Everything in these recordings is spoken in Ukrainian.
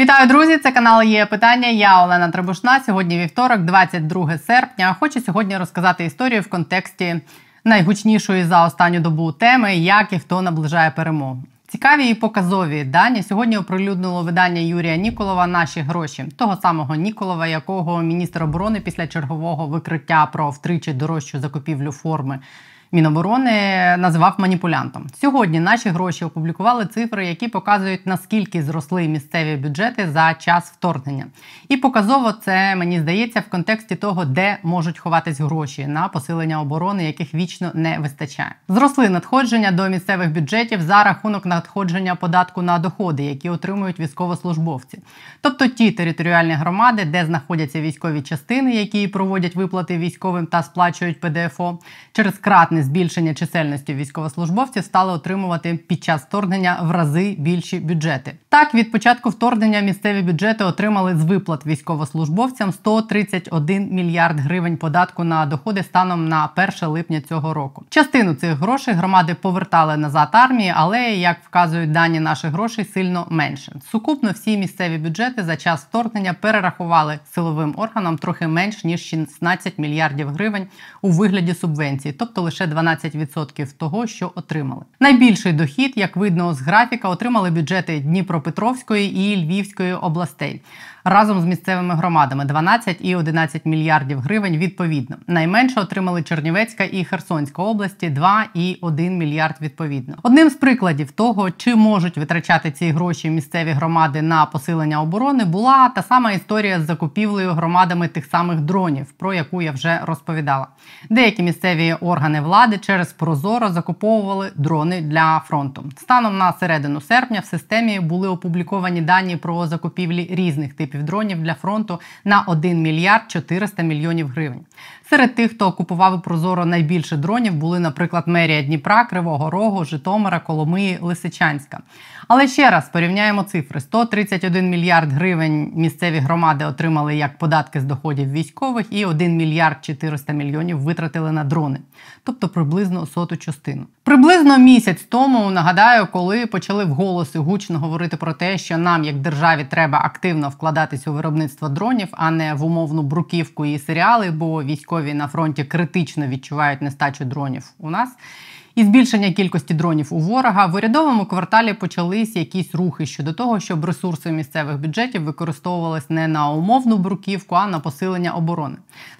Вітаю, друзі! Це канал є питання. Я Олена Требушна. Сьогодні вівторок, 22 серпня. Хочу сьогодні розказати історію в контексті найгучнішої за останню добу теми, як і хто наближає перемогу. Цікаві і показові дані сьогодні оприлюднило видання Юрія Ніколова Наші гроші того самого Ніколова, якого міністр оборони після чергового викриття про втричі дорожчу закупівлю форми Міноборони називав маніпулянтом. Сьогодні наші гроші опублікували цифри, які показують наскільки зросли місцеві бюджети за час вторгнення. І показово це мені здається в контексті того, де можуть ховатись гроші на посилення оборони, яких вічно не вистачає. Зросли надходження до місцевих бюджетів за рахунок надходження податку на доходи, які отримують військовослужбовці, тобто ті територіальні громади, де знаходяться військові частини, які проводять виплати військовим та сплачують ПДФО через кратне відчутне збільшення чисельності військовослужбовців стали отримувати під час вторгнення в рази більші бюджети. Так, від початку вторгнення місцеві бюджети отримали з виплат військовослужбовцям 131 мільярд гривень податку на доходи станом на 1 липня цього року. Частину цих грошей громади повертали назад армії, але як вказують дані наших грошей, сильно менше. Сукупно всі місцеві бюджети за час вторгнення перерахували силовим органам трохи менш ніж 16 мільярдів гривень у вигляді субвенцій, тобто лише 12% того, що отримали. Найбільший дохід, як видно з графіка, отримали бюджети Дніпропетровської і Львівської областей разом з місцевими громадами 12 і 11 мільярдів гривень відповідно. Найменше отримали Чернівецька і Херсонська області 2 і 1 мільярд відповідно. Одним з прикладів того, чи можуть витрачати ці гроші місцеві громади на посилення оборони, була та сама історія з закупівлею громадами тих самих дронів, про яку я вже розповідала. Деякі місцеві органи влади через Прозоро закуповували дрони для фронту. Станом на середину серпня в системі були опубліковані дані про закупівлі різних типів дронів для фронту на 1 мільярд 400 мільйонів гривень. Серед тих, хто окупував Прозоро найбільше дронів, були, наприклад, мерія Дніпра, Кривого Рогу, Житомира, Коломиї, Лисичанська. Але ще раз порівняємо цифри: 131 мільярд гривень місцеві громади отримали як податки з доходів військових, і 1 мільярд 400 мільйонів витратили на дрони, тобто приблизно соту частину. Приблизно місяць тому нагадаю, коли почали вголос і гучно говорити про те, що нам, як державі, треба активно вкладатись у виробництво дронів, а не в умовну бруківку і серіали, бо військові на фронті критично відчувають нестачу дронів у нас і збільшення кількості дронів у ворога в урядовому кварталі почались якісь рухи щодо того, щоб ресурси місцевих бюджетів використовувались не на умовну бруківку, а на посилення оборони.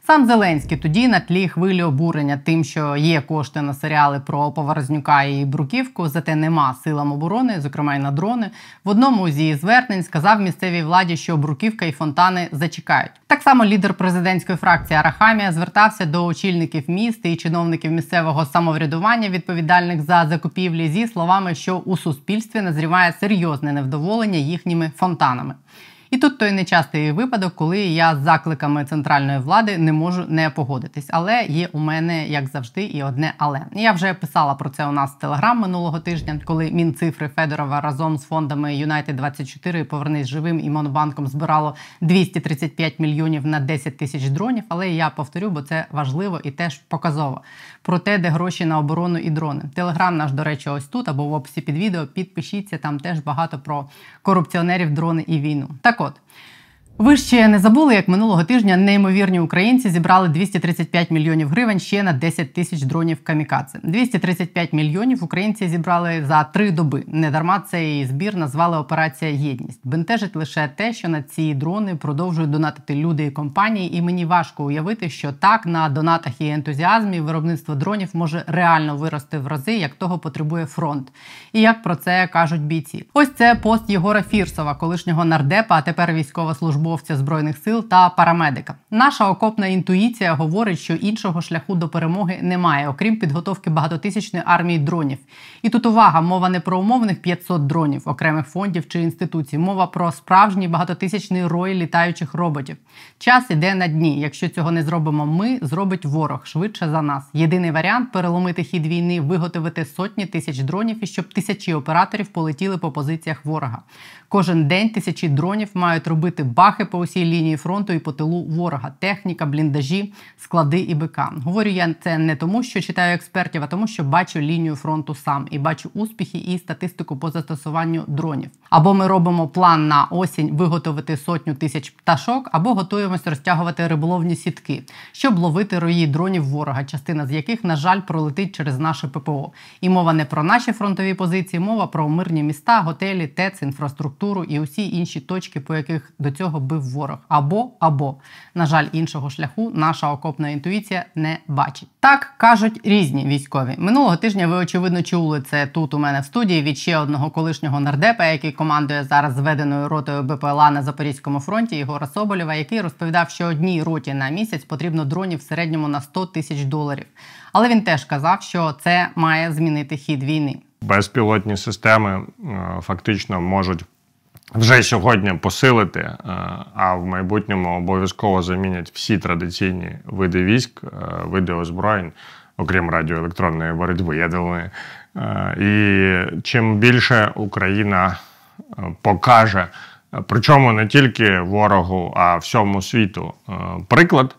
Сам Зеленський тоді на тлі хвилі обурення тим, що є кошти на серіали про Поворознюка і Бруківку, зате нема силам оборони, зокрема й на дрони. В одному зі звернень сказав місцевій владі, що Бруківка і фонтани зачекають. Так само лідер президентської фракції Арахамія звертався до очільників міст і чиновників місцевого самоврядування від відповідальних за закупівлі зі словами, що у суспільстві назріває серйозне невдоволення їхніми фонтанами. І тут той нечастий випадок, коли я з закликами центральної влади не можу не погодитись. Але є у мене, як завжди, і одне але. Я вже писала про це у нас в телеграм минулого тижня, коли Мінцифри Федорова разом з фондами Юнайтед 24 Повернись живим і Монобанком збирало 235 мільйонів на 10 тисяч дронів. Але я повторю, бо це важливо і теж показово. Про те, де гроші на оборону і дрони. Телеграм наш, до речі, ось тут або в описі під відео. Підпишіться там теж багато про корупціонерів, дрони і війну. Так от. Ви ще не забули, як минулого тижня неймовірні українці зібрали 235 мільйонів гривень ще на 10 тисяч дронів камікадзе. 235 мільйонів українці зібрали за три доби. Недарма цей збір назвали Операція Єдність. Бентежить лише те, що на ці дрони продовжують донатити люди і компанії, і мені важко уявити, що так на донатах і ентузіазмі виробництво дронів може реально вирости в рази, як того потребує фронт. І як про це кажуть бійці. Ось це пост Єгора Фірсова, колишнього нардепа, а тепер військовослужбовця військовослужбовця збройних сил та парамедика. Наша окопна інтуїція говорить, що іншого шляху до перемоги немає, окрім підготовки багатотисячної армії дронів. І тут увага, мова не про умовних 500 дронів, окремих фондів чи інституцій. Мова про справжній багатотисячний рой літаючих роботів. Час іде на дні. Якщо цього не зробимо, ми зробить ворог швидше за нас. Єдиний варіант переломити хід війни, виготовити сотні тисяч дронів і щоб тисячі операторів полетіли по позиціях ворога. Кожен день тисячі дронів мають робити бах замахи по усій лінії фронту і по тилу ворога, техніка, бліндажі, склади і БК. Говорю я це не тому, що читаю експертів, а тому, що бачу лінію фронту сам і бачу успіхи і статистику по застосуванню дронів. Або ми робимо план на осінь виготовити сотню тисяч пташок, або готуємось розтягувати риболовні сітки, щоб ловити рої дронів ворога, частина з яких, на жаль, пролетить через наше ППО. І мова не про наші фронтові позиції, мова про мирні міста, готелі, ТЕЦ, інфраструктуру і усі інші точки, по яких до цього бив ворог. Або або на жаль, іншого шляху наша окопна інтуїція не бачить. Так кажуть різні військові. Минулого тижня ви очевидно чули це тут у мене в студії від ще одного колишнього нардепа, який командує зараз зведеною ротою БПЛА на Запорізькому фронті Єгора Соболєва, який розповідав, що одній роті на місяць потрібно дронів в середньому на 100 тисяч доларів. Але він теж казав, що це має змінити хід війни. Безпілотні системи е, фактично можуть вже сьогодні посилити, е, а в майбутньому обов'язково замінять всі традиційні види військ, е, види озброєнь, окрім радіоелектронної боротьби. Я думаю. І чим більше Україна покаже, причому не тільки ворогу, а всьому світу приклад,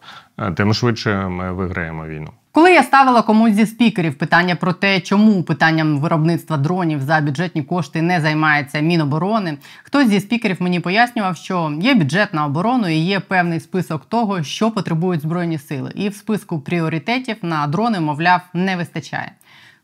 тим швидше ми виграємо війну. Коли я ставила комусь зі спікерів питання про те, чому питанням виробництва дронів за бюджетні кошти не займається Міноборони, хтось зі спікерів мені пояснював, що є бюджет на оборону і є певний список того, що потребують збройні сили, і в списку пріоритетів на дрони, мовляв, не вистачає.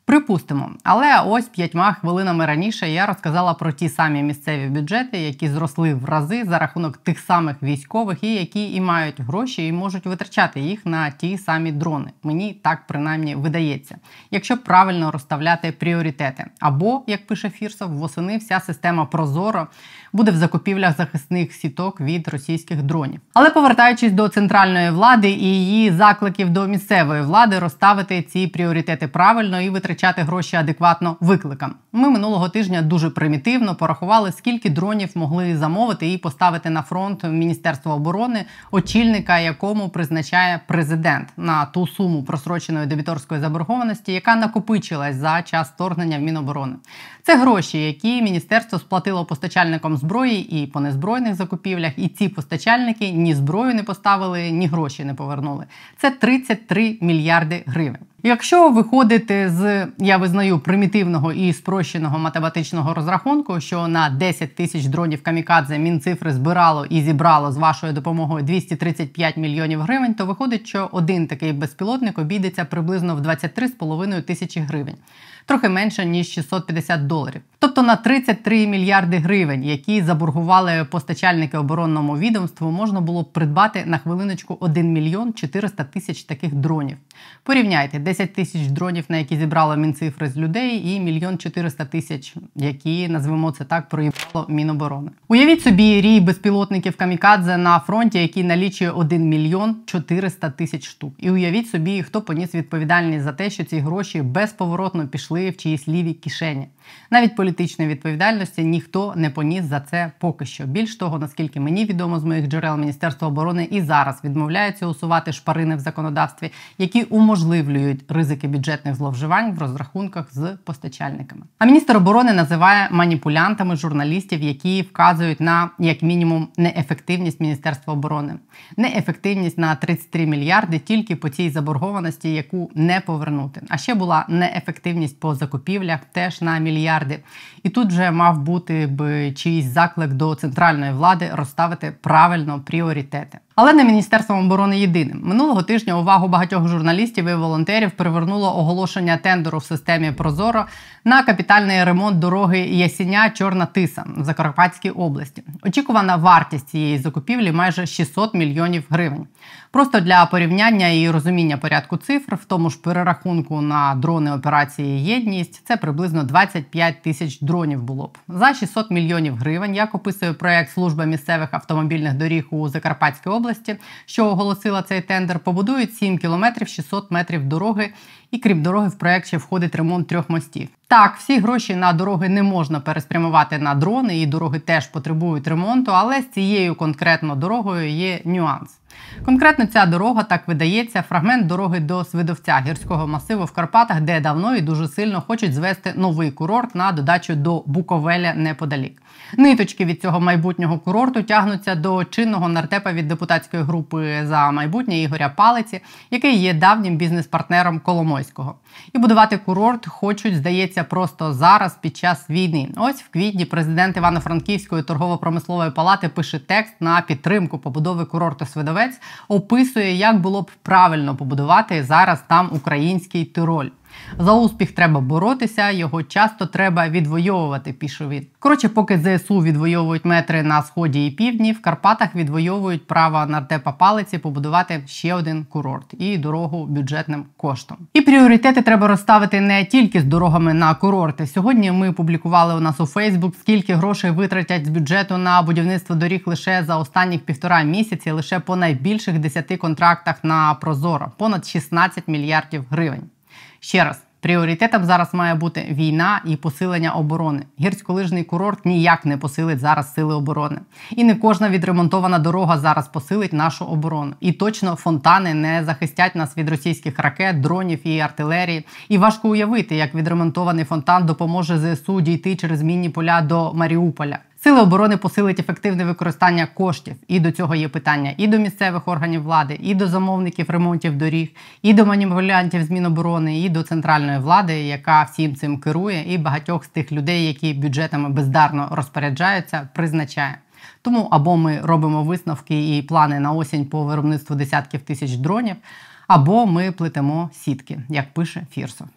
Припустимо, але ось п'ятьма хвилинами раніше я розказала про ті самі місцеві бюджети, які зросли в рази за рахунок тих самих військових, і які і мають гроші, і можуть витрачати їх на ті самі дрони. Мені так принаймні видається, якщо правильно розставляти пріоритети. Або, як пише Фірсов, восени вся система Прозоро буде в закупівлях захисних сіток від російських дронів. Але повертаючись до центральної влади і її закликів до місцевої влади, розставити ці пріоритети правильно і витрачати витрачати гроші адекватно викликам. Ми минулого тижня дуже примітивно порахували, скільки дронів могли замовити і поставити на фронт Міністерства оборони, очільника якому призначає президент на ту суму просроченої дебіторської заборгованості, яка накопичилась за час вторгнення в Міноборони. Це гроші, які міністерство сплатило постачальникам зброї і по незбройних закупівлях. І ці постачальники ні зброю не поставили, ні гроші не повернули. Це 33 мільярди гривень. Якщо виходити з я визнаю примітивного і спрощеного математичного розрахунку, що на 10 тисяч дронів камікадзе мінцифри збирало і зібрало з вашою допомогою 235 мільйонів гривень, то виходить, що один такий безпілотник обійдеться приблизно в 23,5 тисячі гривень трохи менше ніж 650 доларів. Тобто на 33 мільярди гривень, які заборгували постачальники оборонному відомству, можна було б придбати на хвилиночку 1 мільйон 400 тисяч таких дронів. Порівняйте 10 тисяч дронів, на які зібрало мінцифри з людей, і мільйон 400 тисяч, які назвемо це так, проїбало Міноборони. Уявіть собі рій безпілотників камікадзе на фронті, який налічує 1 мільйон 400 тисяч штук. І уявіть собі, хто поніс відповідальність за те, що ці гроші безповоротно пішли в чиїсь ліві кишені. Навіть політичної відповідальності ніхто не поніс за це поки що. Більш того, наскільки мені відомо з моїх джерел Міністерства оборони і зараз відмовляються усувати шпарини в законодавстві, які уможливлюють ризики бюджетних зловживань в розрахунках з постачальниками. А міністр оборони називає маніпулянтами журналістів, які вказують на як мінімум неефективність міністерства оборони, неефективність на 33 мільярди тільки по цій заборгованості, яку не повернути. А ще була неефективність по закупівлях теж на мільярди. І тут вже мав бути б чийсь заклик до центральної влади розставити правильно пріоритети. Але не міністерством оборони єдиним минулого тижня увагу багатьох журналістів і волонтерів привернуло оголошення тендеру в системі Прозоро на капітальний ремонт дороги Ясіня Чорна Тиса в Закарпатській області. Очікувана вартість цієї закупівлі майже 600 мільйонів гривень. Просто для порівняння і розуміння порядку цифр, в тому ж перерахунку на дрони операції Єдність це приблизно 25 тисяч дронів було б за 600 мільйонів гривень. Як описує проект служба місцевих автомобільних доріг у Закарпатській області, що оголосила цей тендер, побудують 7 кілометрів 600 метрів дороги, і крім дороги, в проект ще входить ремонт трьох мостів. Так, всі гроші на дороги не можна переспрямувати на дрони, і дороги теж потребують ремонту, але з цією конкретно дорогою є нюанс. Конкретно ця дорога так видається фрагмент дороги до Свидовця гірського масиву в Карпатах, де давно і дуже сильно хочуть звести новий курорт на додачу до Буковеля неподалік. Ниточки від цього майбутнього курорту тягнуться до чинного нартепа від депутатської групи за майбутнє Ігоря Палиці, який є давнім бізнес-партнером Коломойського. І будувати курорт хочуть, здається, просто зараз під час війни. Ось в квітні президент Івано-Франківської торгово-промислової палати пише текст на підтримку побудови курорту Свидовець, описує, як було б правильно побудувати зараз там український тироль. За успіх треба боротися, його часто треба відвоювати. Пише він. Коротше, поки ЗСУ відвоюють метри на сході і півдні, в Карпатах відвоюють право нартепа палиці побудувати ще один курорт і дорогу бюджетним коштом. І пріоритети треба розставити не тільки з дорогами на курорти. Сьогодні ми публікували у нас у Фейсбук, скільки грошей витратять з бюджету на будівництво доріг лише за останніх півтора місяці, лише по найбільших 10 контрактах на Прозоро понад 16 мільярдів гривень. Ще раз. Пріоритетом зараз має бути війна і посилення оборони. Гірськолижний курорт ніяк не посилить зараз сили оборони. І не кожна відремонтована дорога зараз посилить нашу оборону. І точно фонтани не захистять нас від російських ракет, дронів і артилерії. І важко уявити, як відремонтований фонтан допоможе ЗСУ дійти через мінні поля до Маріуполя. Сили оборони посилить ефективне використання коштів. І до цього є питання і до місцевих органів влади, і до замовників ремонтів доріг, і до маніпулянтів з Міноборони, і до центральної влади, яка всім цим керує, і багатьох з тих людей, які бюджетами бездарно розпоряджаються, призначає. Тому або ми робимо висновки і плани на осінь по виробництву десятків тисяч дронів, або ми плетемо сітки, як пише Фірсов.